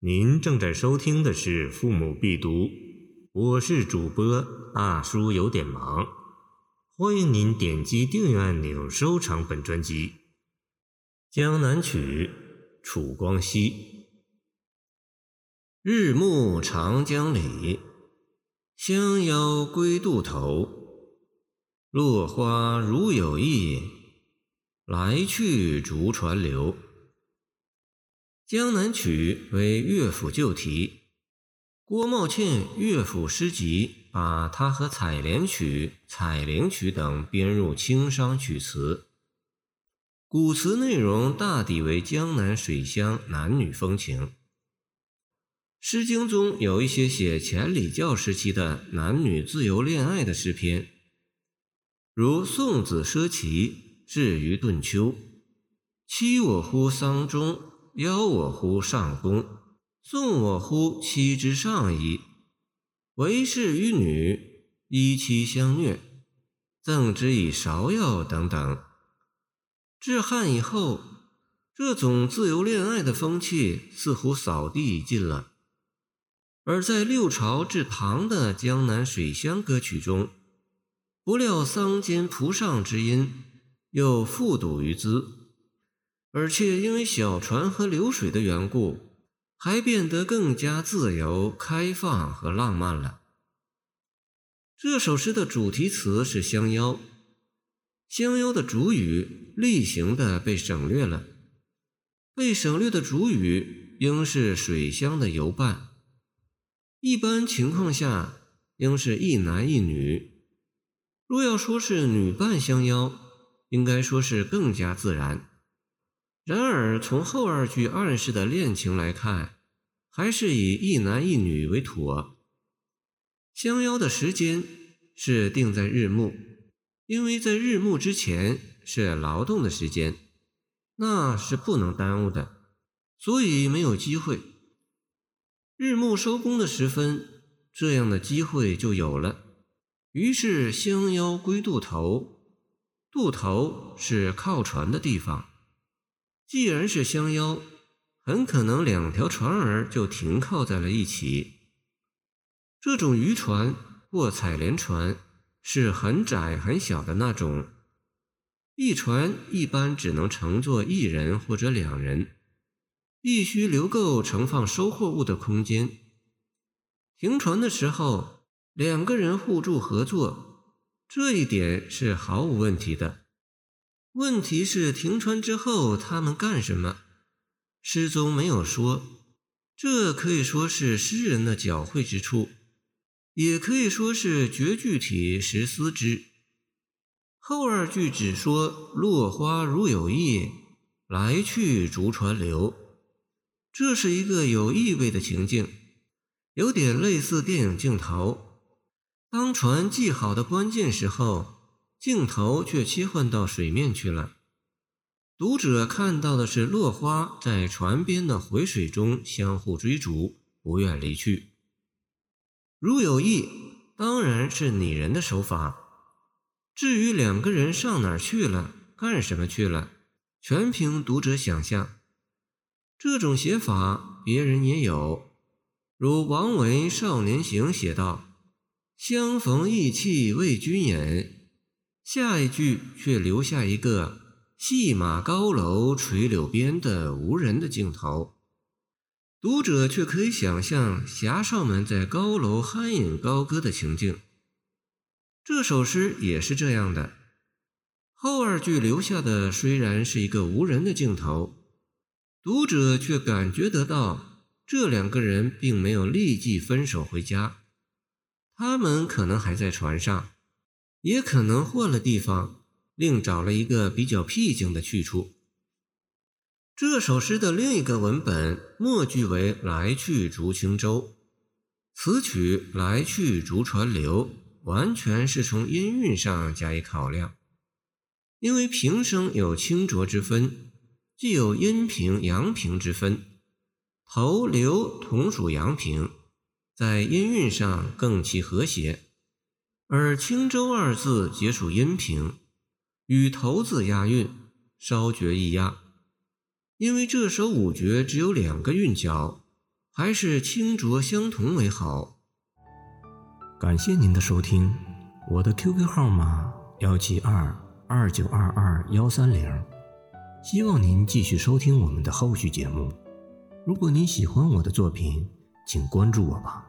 您正在收听的是《父母必读》，我是主播大叔，有点忙。欢迎您点击订阅按钮，收藏本专辑。《江南曲》楚光熙。日暮长江里，相邀归渡头。落花如有意，来去逐船流。《江南曲》为乐府旧题，郭茂倩乐府诗集把它和《采莲曲》《采菱曲》等编入清商曲词。古词内容大抵为江南水乡男女风情。《诗经》中有一些写前礼教时期的男女自由恋爱的诗篇，如宋子奢齐至于顿丘，妻我乎桑中。邀我乎上宫，送我乎妻之上矣。为士与女，依妻相虐，赠之以芍药等等。至汉以后，这种自由恋爱的风气似乎扫地已尽了。而在六朝至唐的江南水乡歌曲中，不料桑间蒲上之音，又复睹于兹。而且因为小船和流水的缘故，还变得更加自由、开放和浪漫了。这首诗的主题词是相邀”，“相邀的主语例行的被省略了，被省略的主语应是水乡的游伴，一般情况下应是一男一女。若要说是女伴相邀，应该说是更加自然。然而，从后二句暗示的恋情来看，还是以一男一女为妥。相邀的时间是定在日暮，因为在日暮之前是劳动的时间，那是不能耽误的，所以没有机会。日暮收工的时分，这样的机会就有了。于是相邀归渡头，渡头是靠船的地方。既然是相邀，很可能两条船儿就停靠在了一起。这种渔船或采莲船是很窄很小的那种，一船一般只能乘坐一人或者两人，必须留够盛放收货物的空间。停船的时候，两个人互助合作，这一点是毫无问题的。问题是停船之后他们干什么？诗中没有说，这可以说是诗人的狡慧之处，也可以说是绝句体实思之。后二句只说落花如有意，来去逐船流，这是一个有意味的情境，有点类似电影镜头，当船系好的关键时候。镜头却切换到水面去了，读者看到的是落花在船边的回水中相互追逐，不愿离去。如有意，当然是拟人的手法。至于两个人上哪儿去了，干什么去了，全凭读者想象。这种写法别人也有，如王维《少年行》写道：“相逢意气为君饮。”下一句却留下一个“戏马高楼垂柳边”的无人的镜头，读者却可以想象侠少们在高楼酣饮高歌的情境。这首诗也是这样的，后二句留下的虽然是一个无人的镜头，读者却感觉得到这两个人并没有立即分手回家，他们可能还在船上。也可能换了地方，另找了一个比较僻静的去处。这首诗的另一个文本末句为“来去逐轻舟”，此曲“来去逐船流”完全是从音韵上加以考量，因为平声有清浊之分，既有阴平阳平之分，头流同属阳平，在音韵上更其和谐。而“轻舟”二字皆属阴平，与头字押韵，稍觉一押。因为这首五绝只有两个韵脚，还是清浊相同为好。感谢您的收听，我的 QQ 号码幺七二二九二二幺三零，希望您继续收听我们的后续节目。如果您喜欢我的作品，请关注我吧。